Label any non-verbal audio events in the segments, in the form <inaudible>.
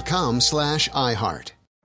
com slash iHeart.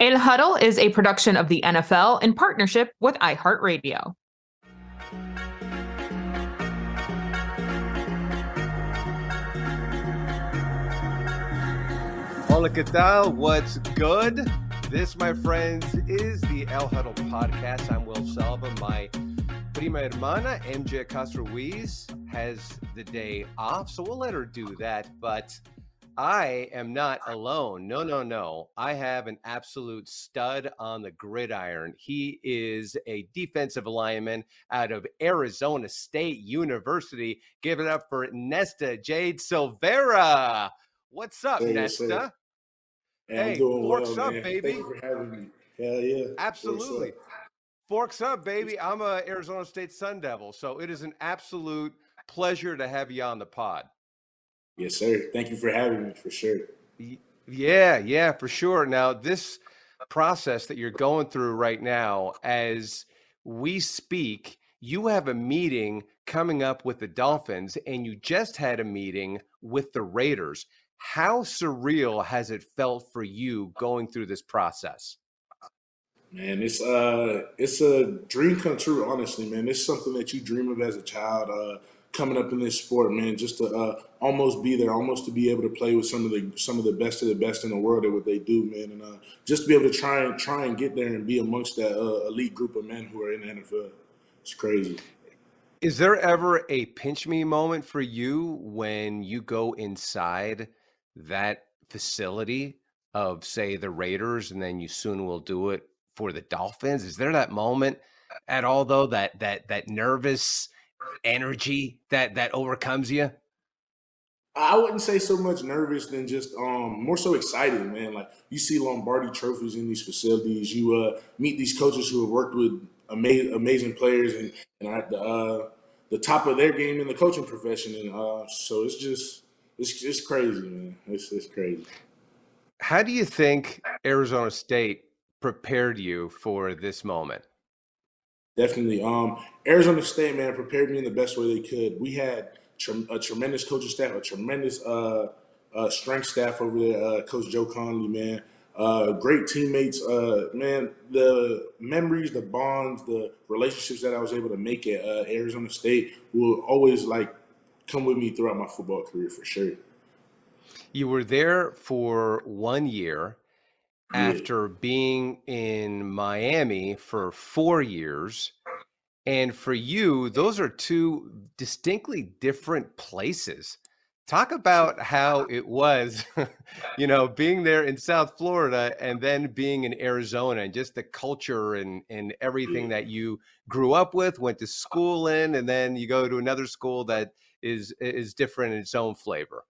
El Huddle is a production of the NFL in partnership with iHeartRadio. Hola, ¿qué tal? What's good? This, my friends, is the El Huddle podcast. I'm Will Selva. My prima hermana, MJ Acosta Ruiz, has the day off, so we'll let her do that. But I am not ah. alone. No, no, no. I have an absolute stud on the gridiron. He is a defensive lineman out of Arizona State University. Give it up for Nesta Jade Silvera. What's up, Hey, Nesta? Hey, I'm Hey, doing forks well, up, man. baby. Thank for having me. Hell yeah. Forks Absolutely. up. Forks up, baby. I'm a Arizona State Sun Devil, so it is an absolute pleasure to have you on the pod. Yes, sir. Thank you for having me for sure. Yeah, yeah, for sure. Now, this process that you're going through right now, as we speak, you have a meeting coming up with the Dolphins, and you just had a meeting with the Raiders. How surreal has it felt for you going through this process? Man, it's uh it's a dream come true, honestly, man. It's something that you dream of as a child, uh, coming up in this sport, man, just to uh, almost be there, almost to be able to play with some of the some of the best of the best in the world at what they do, man, and uh, just to be able to try and try and get there and be amongst that uh, elite group of men who are in the NFL. It's crazy. Is there ever a pinch me moment for you when you go inside that facility of, say, the Raiders, and then you soon will do it for the Dolphins? Is there that moment at all, though, that that that nervous energy that that overcomes you? I wouldn't say so much nervous than just um more so excited, man. Like you see Lombardi trophies in these facilities, you uh meet these coaches who have worked with amazing amazing players and and are at the uh the top of their game in the coaching profession, and uh so it's just it's it's crazy, man. It's it's crazy. How do you think Arizona State prepared you for this moment? Definitely. Um, Arizona State, man, prepared me in the best way they could. We had a tremendous coaching staff, a tremendous uh, uh, strength staff over there. Uh, Coach Joe Conley, man, uh, great teammates. Uh, man, the memories, the bonds, the relationships that I was able to make at uh, Arizona State will always like come with me throughout my football career for sure. You were there for one year after being in Miami for four years. And for you, those are two distinctly different places. Talk about how it was, <laughs> you know, being there in South Florida and then being in Arizona and just the culture and, and everything mm. that you grew up with, went to school in, and then you go to another school that is is different in its own flavor.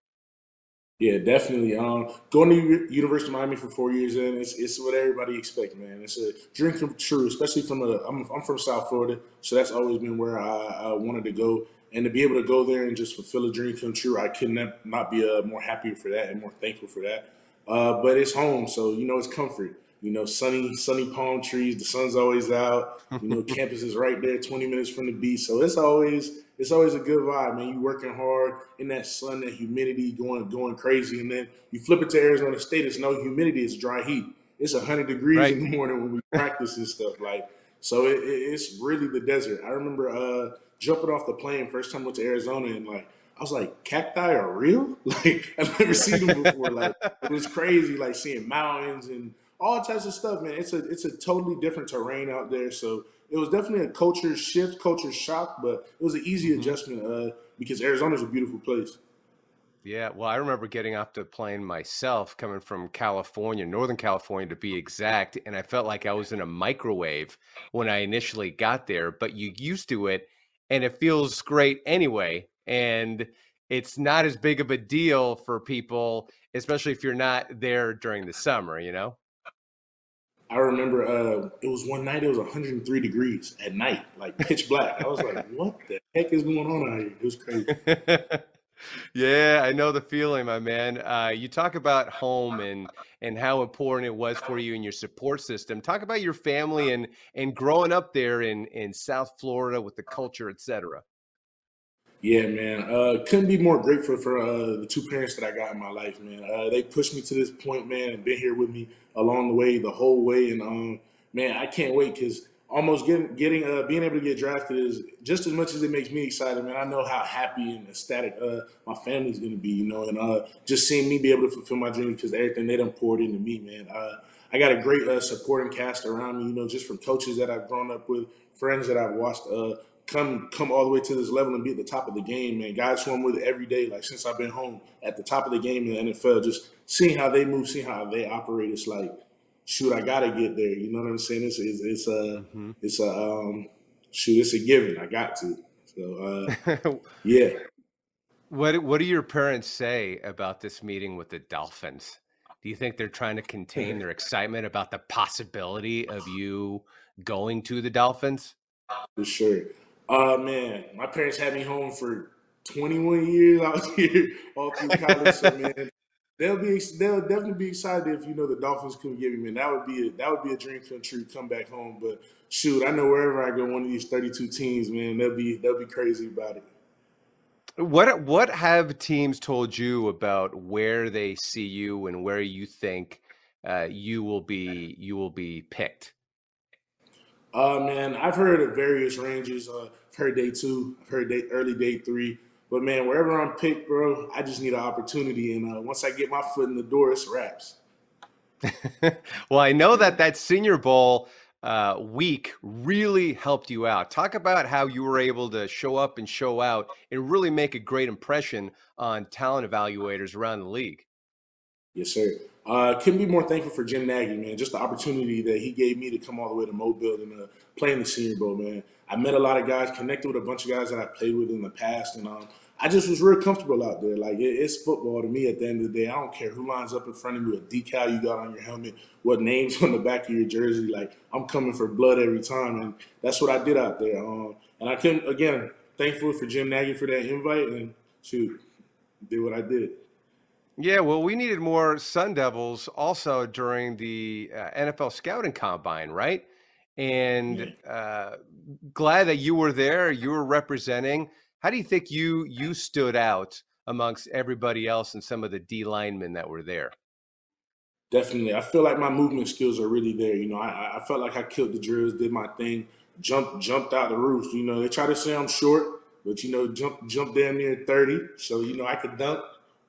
Yeah, definitely. Um, going to the University of Miami for four years in, it's, it's what everybody expects, man. It's a dream come true, especially from a. I'm I'm from South Florida, so that's always been where I, I wanted to go, and to be able to go there and just fulfill a dream come true, I could not not be uh, more happy for that and more thankful for that. Uh, but it's home, so you know it's comfort. You know, sunny sunny palm trees. The sun's always out. You know, <laughs> campus is right there, 20 minutes from the beach, so it's always it's always a good vibe, man. You working hard in that sun, that humidity, going going crazy, and then you flip it to Arizona State. It's no humidity; it's dry heat. It's hundred degrees right. in the morning when we <laughs> practice and stuff. Like so, it, it's really the desert. I remember uh, jumping off the plane first time I went to Arizona, and like I was like, cacti are real? <laughs> Like I've never seen them before. Like it was crazy, like seeing mountains and all types of stuff, man. It's a it's a totally different terrain out there. So it was definitely a culture shift, culture shock, but it was an easy mm-hmm. adjustment uh, because Arizona's a beautiful place. Yeah, well, I remember getting off the plane myself, coming from California, Northern California to be exact, and I felt like I was in a microwave when I initially got there. But you used to it, and it feels great anyway. And it's not as big of a deal for people, especially if you're not there during the summer, you know? I remember uh, it was one night. It was 103 degrees at night, like pitch black. I was like, "What the heck is going on out here?" It was crazy. <laughs> yeah, I know the feeling, my man. Uh, you talk about home and and how important it was for you and your support system. Talk about your family and and growing up there in in South Florida with the culture, etc. Yeah, man. Uh, couldn't be more grateful for uh, the two parents that I got in my life, man. Uh, they pushed me to this point, man, and been here with me along the way, the whole way. And um, man, I can't wait because almost getting, getting, uh, being able to get drafted is just as much as it makes me excited, man. I know how happy and ecstatic uh, my family's gonna be, you know, and uh, just seeing me be able to fulfill my dreams because everything they done poured into me, man. I got a great supporting cast around me, you know, just from coaches that I've grown up with, friends that I've watched come come all the way to this level and be at the top of the game, man. Guys who I'm with every day, like since I've been home, at the top of the game in the NFL, just seeing how they move, seeing how they operate, it's like, shoot, I gotta get there. You know what I'm saying? It's it's, it's a mm-hmm. it's a um, shoot, it's a given. I got to. So uh, <laughs> yeah. What what do your parents say about this meeting with the Dolphins? Do you think they're trying to contain their <laughs> excitement about the possibility of you going to the Dolphins? For sure. Uh man, my parents had me home for 21 years. Was <laughs> here all through college. so man, they'll be they'll definitely be excited if you know the Dolphins come get me. Man, that would be a, that would be a dream come true. Come back home, but shoot, I know wherever I go, one of these 32 teams, man, they'll be they'll be crazy about it. What what have teams told you about where they see you and where you think uh, you will be you will be picked? Uh, man, I've heard of various ranges. Uh, I've heard day two, I've heard day, early day three. But man, wherever I'm picked, bro, I just need an opportunity. And uh, once I get my foot in the door, it's wraps. <laughs> well, I know that that Senior Bowl uh, week really helped you out. Talk about how you were able to show up and show out and really make a great impression on talent evaluators around the league. Yes, sir. Uh, couldn't be more thankful for Jim Nagy, man. Just the opportunity that he gave me to come all the way to Mobile and uh, play in the Senior Bowl, man. I met a lot of guys, connected with a bunch of guys that I played with in the past, and um, I just was real comfortable out there. Like it, it's football to me. At the end of the day, I don't care who lines up in front of me, what decal you got on your helmet, what names <laughs> on the back of your jersey. Like I'm coming for blood every time, and that's what I did out there. Um, and I couldn't again thankful for Jim Nagy for that invite, and shoot, did what I did. Yeah, well, we needed more Sun Devils also during the uh, NFL scouting combine, right? And uh, glad that you were there. You were representing. How do you think you you stood out amongst everybody else and some of the D linemen that were there? Definitely, I feel like my movement skills are really there. You know, I, I felt like I killed the drills, did my thing, jumped jumped out the roof. You know, they try to say I'm short, but you know, jump jump down near thirty, so you know I could dunk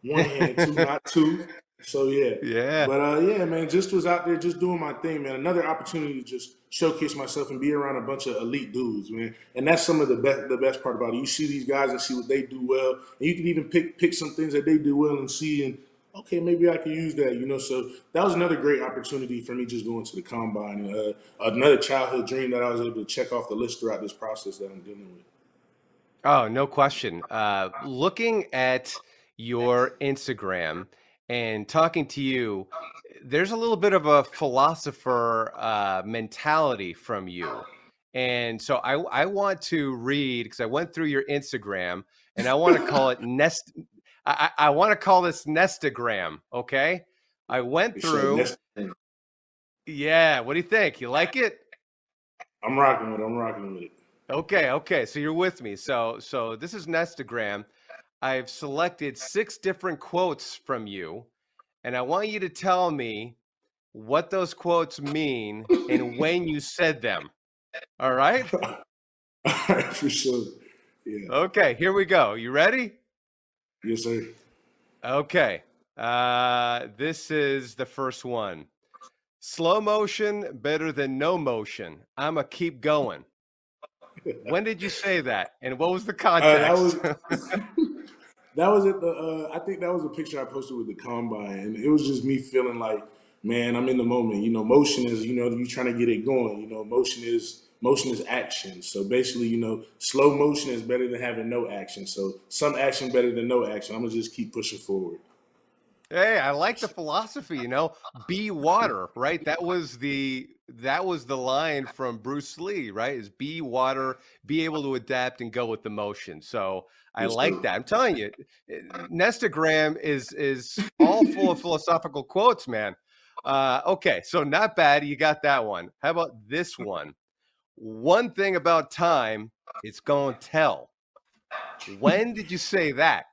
one hand, two, <laughs> not two. So yeah, yeah. But uh, yeah, man, just was out there just doing my thing, man. Another opportunity to just showcase myself and be around a bunch of elite dudes, man. And that's some of the best the best part about it. You see these guys and see what they do well, and you can even pick pick some things that they do well and see and okay, maybe I can use that, you know. So that was another great opportunity for me just going to the combine. Uh, another childhood dream that I was able to check off the list throughout this process that I'm dealing with. Oh, no question. Uh, looking at your Instagram and talking to you, there's a little bit of a philosopher uh, mentality from you. And so I, I want to read because I went through your Instagram and I want to call it <laughs> nest. I, I want to call this Nestagram. Okay. I went through. Yeah. What do you think? You like it? I'm rocking with it. I'm rocking with it. Okay. Okay. So you're with me. So, so this is Nestagram. I've selected six different quotes from you, and I want you to tell me what those quotes mean and when you said them. All right? All right, <laughs> for sure. Yeah. Okay, here we go. You ready? Yes, sir. Okay. Uh, this is the first one. Slow motion better than no motion. I'ma keep going. When did you say that? And what was the context? Uh, that was <laughs> <laughs> that was at the. Uh, I think that was a picture I posted with the combine, and it was just me feeling like, man, I'm in the moment. You know, motion is, you know, you trying to get it going. You know, motion is motion is action. So basically, you know, slow motion is better than having no action. So some action better than no action. I'm gonna just keep pushing forward. Hey, I like the philosophy, you know. Be water, right? That was the that was the line from Bruce Lee, right? Is be water, be able to adapt and go with the motion. So I like that. I'm telling you, eh, Nestagram is is all full of philosophical quotes, man. Uh, okay, so not bad. You got that one. How about this one? One thing about time, it's going to tell. When did you say that?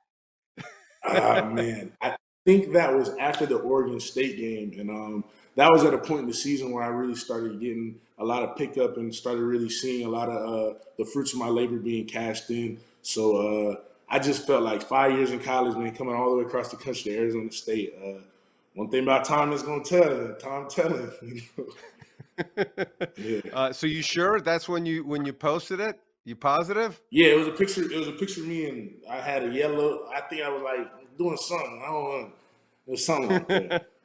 Ah man, I think that was after the Oregon State game, and um, that was at a point in the season where I really started getting a lot of pickup and started really seeing a lot of uh, the fruits of my labor being cashed in. So uh, I just felt like five years in college, man, coming all the way across the country to Arizona State. Uh, one thing about time is going to tell. Time telling. You <laughs> know? yeah. Uh, so you sure that's when you when you posted it? You positive? Yeah, it was a picture. It was a picture of me, and I had a yellow. I think I was like doing something. I don't know. It was something like that. <laughs>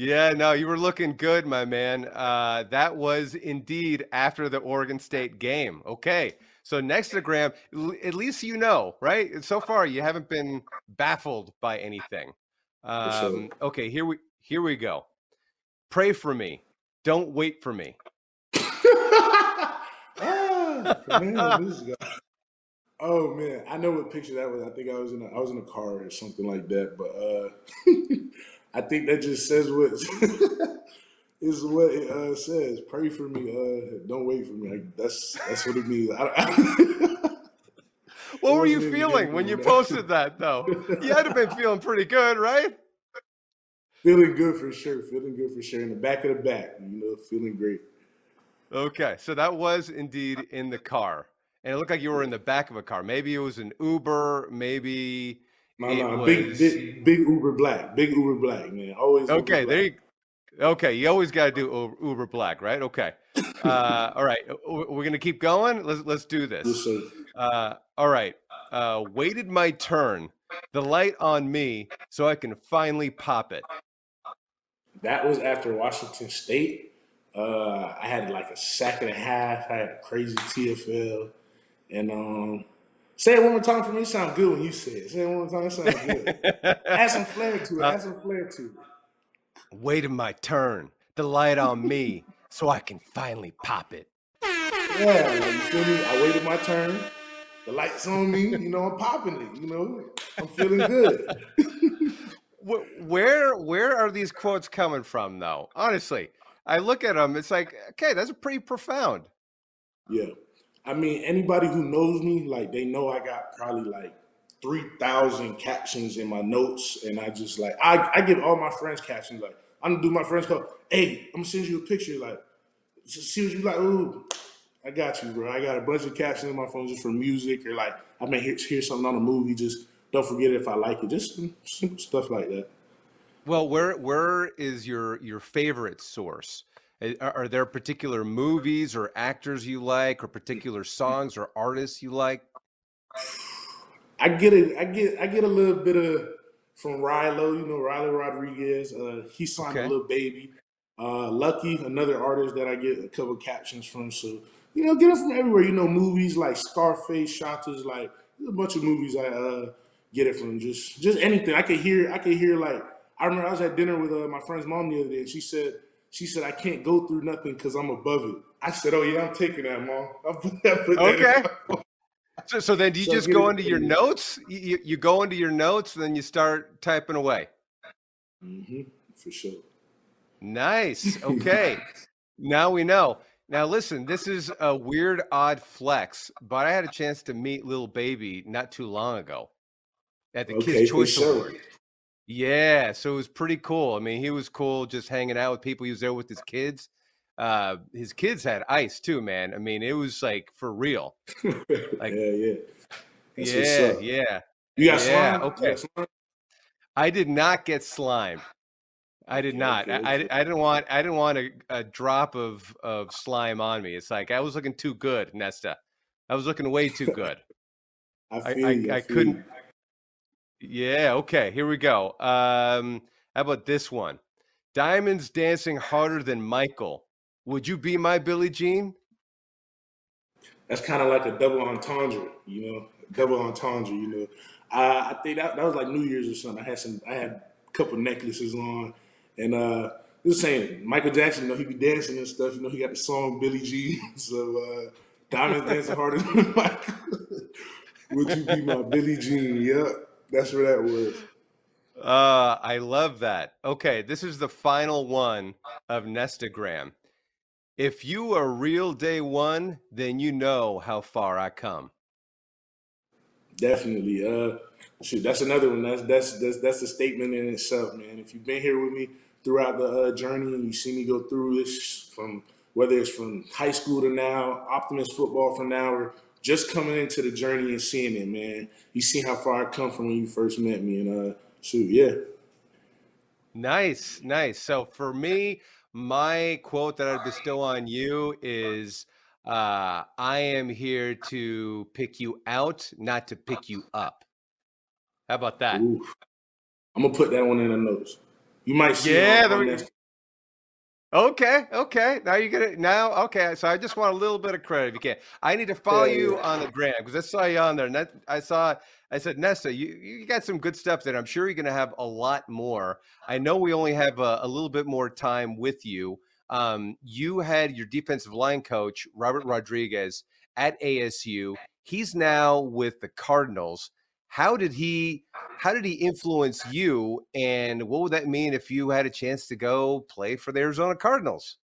yeah, no, you were looking good, my man. Uh, that was indeed after the Oregon State game. Okay, so next to Nestagram, at least you know, right? So far, you haven't been baffled by anything. Um, okay, here we here we go. Pray for me. Don't wait for me. <laughs> ah, man. <laughs> Oh man, I know what picture that was. I think I was in a, I was in a car or something like that. But uh, <laughs> I think that just says what <laughs> is what it uh, says. Pray for me. Uh, don't wait for me. Like, that's that's what it means. I, I, <laughs> what were you feeling when you posted that though? <laughs> You had to been feeling pretty good, right? Feeling good for sure. Feeling good for sure. In the back of the back, you know, feeling great. Okay, so that was indeed in the car, and it looked like you were in the back of a car. Maybe it was an Uber. Maybe no, no, was... big, big, big Uber Black, big Uber Black, man. Always. Okay, there you. Okay, you always got to do Uber Black, right? Okay. <laughs> Uh, all right, we're gonna keep going. Let's let's do this. Uh, all right. Uh, waited my turn. The light on me, so I can finally pop it. That was after Washington State. Uh, I had like a sack and a half. I had a crazy TFL, and um, say it one more time for me. It sound good when you say it. Say it one more time. It sounds good. <laughs> add some flair to it. Uh, add some flair to it. Waiting my turn. The light on me, so I can finally pop it. Yeah, you feel me? I waited my turn. The light's on me. You know, I'm popping it. You know, I'm feeling good. <laughs> where where are these quotes coming from though honestly i look at them it's like okay that's pretty profound yeah i mean anybody who knows me like they know i got probably like 3000 captions in my notes and i just like i, I give all my friends captions like i'm gonna do my friends call hey i'm gonna send you a picture like see what you like ooh i got you bro i got a bunch of captions in my phone just for music or like i may hear, hear something on a movie just don't forget it if I like it. Just simple stuff like that. Well, where where is your your favorite source? Are, are there particular movies or actors you like, or particular songs or artists you like? I get it. I get I get a little bit of from Rylo. You know, Rylo Rodriguez. Uh, he signed Okay. a Lil Baby. Uh, Lucki, another artist that I get a couple captions from. So you know, get it from everywhere. You know, movies like Scarface, Shottas, like a bunch of movies I uh, get it from. Just just anything. I could hear. I could hear like I remember I was at dinner with uh, my friend's mom the other day, and she said she said I can't go through nothing because I'm above it. I said, oh yeah, I'm taking that, mom. <laughs> I'll put that Okay. So, so then, do you So just go into your notes? You, you- you go into your notes, then you start typing away. Mm-hmm, for sure. Nice. <laughs> Okay. now we know. Now listen, this is a weird, odd flex, but I had a chance to meet Lil Baby not too long ago at the Okay, Kids Choice sure. Award. Yeah, so it was pretty cool. I mean, he was cool just hanging out with people. He was there with his kids. Uh, his kids had ice too, man. I mean, it was like for real. <laughs> Like- yeah, yeah. That's yeah, yeah. You got Yeah, slime? Okay. got slime? I did not get slimed. I did not. okay, I. I, I didn't want. I didn't want a, a drop of of slime on me. It's like I was looking too good, Nesta. I was looking way too good. <laughs> I I, feel I. I couldn't. Yeah. Okay. Here we go. Um, how about this one? Diamonds dancing harder than Michael. Would you be my Billie Jean? That's kind of like a double entendre, you know, double entendre. You know, I, I think that that was like New Year's or something. I had some. I had a couple necklaces on, and uh, just saying, Michael Jackson, you know, he be dancing and stuff. You know, he got the song Billie Jean. <laughs> So uh, Diamonds dancing harder than <laughs> Michael. Would you be my Billie Jean? Yep, that's where that was. Uh, I love that. Okay, this is the final one of Nestagram. If you are real day one, then you know how far I come. Definitely. Uh, shoot, that's another one. That's that's that's that's a statement in itself, man. If you've been here with me throughout the uh, journey and you see me go through this from whether it's from high school to now, Optimus football from now, or just coming into the journey and seeing it, man. You see how far I come from when you first met me, and uh, shoot, yeah. Nice, nice. So for me, my quote that I'd bestow on you is uh, I am here to pick you out, not to pick you up. How about that? Ooh. I'm gonna put that one in the notes. You might see Yeah, it there we go. Okay, okay. Now you get it. Now, okay. So I just want a little bit of credit if you can. I need to follow Yeah, you yeah. on the gram because I saw you on there. And that, I saw. I said, Nesta, you you got some good stuff there. I'm sure you're going to have a lot more. I know we only have a, a little bit more time with you. Um, you had your defensive line coach Robert Rodriguez at ASU. He's now with the Cardinals. How did he? How did he influence you? And what would that mean if you had a chance to go play for the Arizona Cardinals?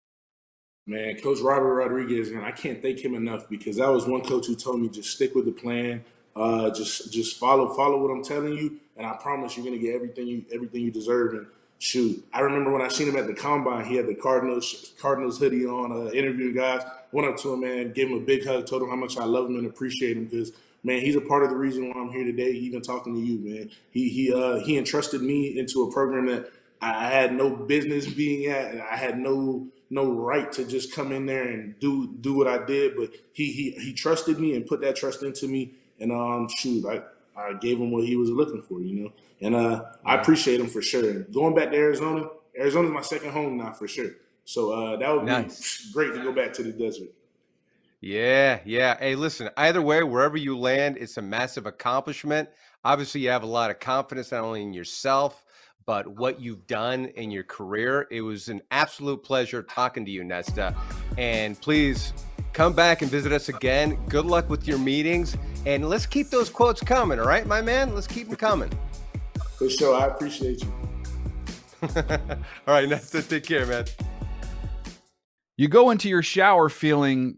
Man, Coach Robert Rodriguez, man, I can't thank him enough because that was one coach who told me just stick with the plan, uh, just just follow follow what I'm telling you, and I promise you're gonna get everything you everything you deserve. And shoot, I remember when I seen him at the combine, he had the Cardinals Cardinals hoodie on, uh, interviewing guys. Went up to him, man, gave him a big hug, told him how much I love him and appreciate him because man, he's a part of the reason why I'm here today. Even talking to you, man, he he uh, he entrusted me into a program that I had no business being at, and I had no no right to just come in there and do do what I did. But he he he trusted me and put that trust into me, and um, shoot, I I gave him what he was looking for, you know, and uh, I appreciate him for sure. Going back to Arizona, Arizona's my second home now for sure. So uh, that would Nice. be great to go back to the desert. Yeah, yeah. Hey, listen, either way, wherever you land, it's a massive accomplishment. Obviously, you have a lot of confidence not only in yourself, but what you've done in your career. It was an absolute pleasure talking to you, Nesta. And please come back and visit us again. Good luck with your meetings. And let's keep those quotes coming, all right, my man? Let's keep them coming. For sure, I appreciate you. <laughs> all right, Nesta, take care, man. You go into your shower feeling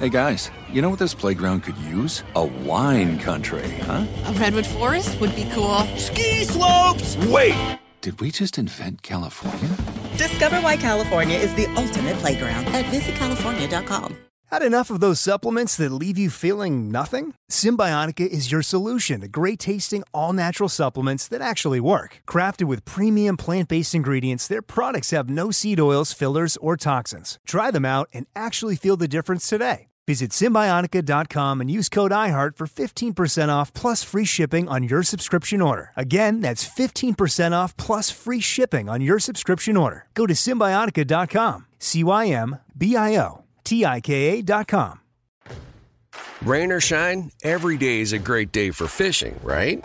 Hey guys, you know what this playground could use? A wine country, huh? A redwood forest would be cool. Ski slopes! Wait! Did we just invent California? Discover why California is the ultimate playground at visitcalifornia.com. Had enough of those supplements that leave you feeling nothing? Cymbiotika is your solution to great tasting, all natural supplements that actually work. Crafted with premium plant based ingredients, their products have no seed oils, fillers, or toxins. Try them out and actually feel the difference today. Visit Cymbiotika.com and use code IHEART for 15% off plus free shipping on your subscription order. Again, that's 15% off plus free shipping on your subscription order. Go to Cymbiotika.com. C Y M B I O T I K A.com. Rain or shine, every day is a great day for fishing, right?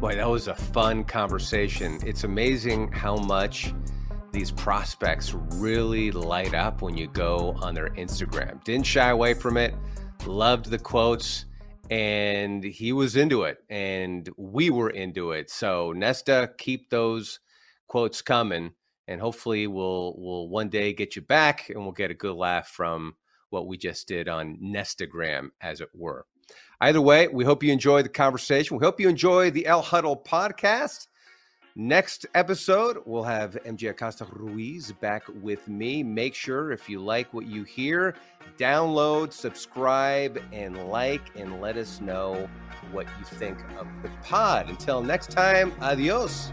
Boy, that was a fun conversation. It's amazing how much these prospects really light up when you go on their Instagram. Didn't shy away from it, loved the quotes, and he was into it, and we were into it. So, Nesta, keep those quotes coming, and hopefully, we'll we'll one day get you back, and we'll get a good laugh from what we just did on Nestagram, as it were. Either way, we hope you enjoy the conversation. We hope you enjoy the El Huddle podcast. Next episode, we'll have MJ Acosta Ruiz back with me. Make sure if you like what you hear, download, subscribe, and like, and let us know what you think of the pod. Until next time, adios.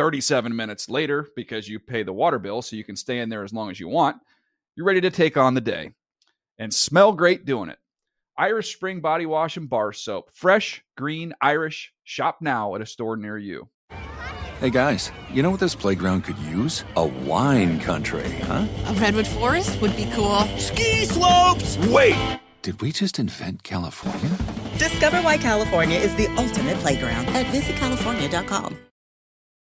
37 minutes later, because you pay the water bill so you can stay in there as long as you want, you're ready to take on the day and smell great doing it. Irish Spring Body Wash and Bar Soap. Fresh, green, Irish. Shop now at a store near you. Hey guys, you know what this playground could use? A wine country, huh? A redwood forest would be cool. Ski slopes! Wait! Did we just invent California? Discover why California is the ultimate playground at visitcalifornia.com.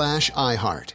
slash iHeart.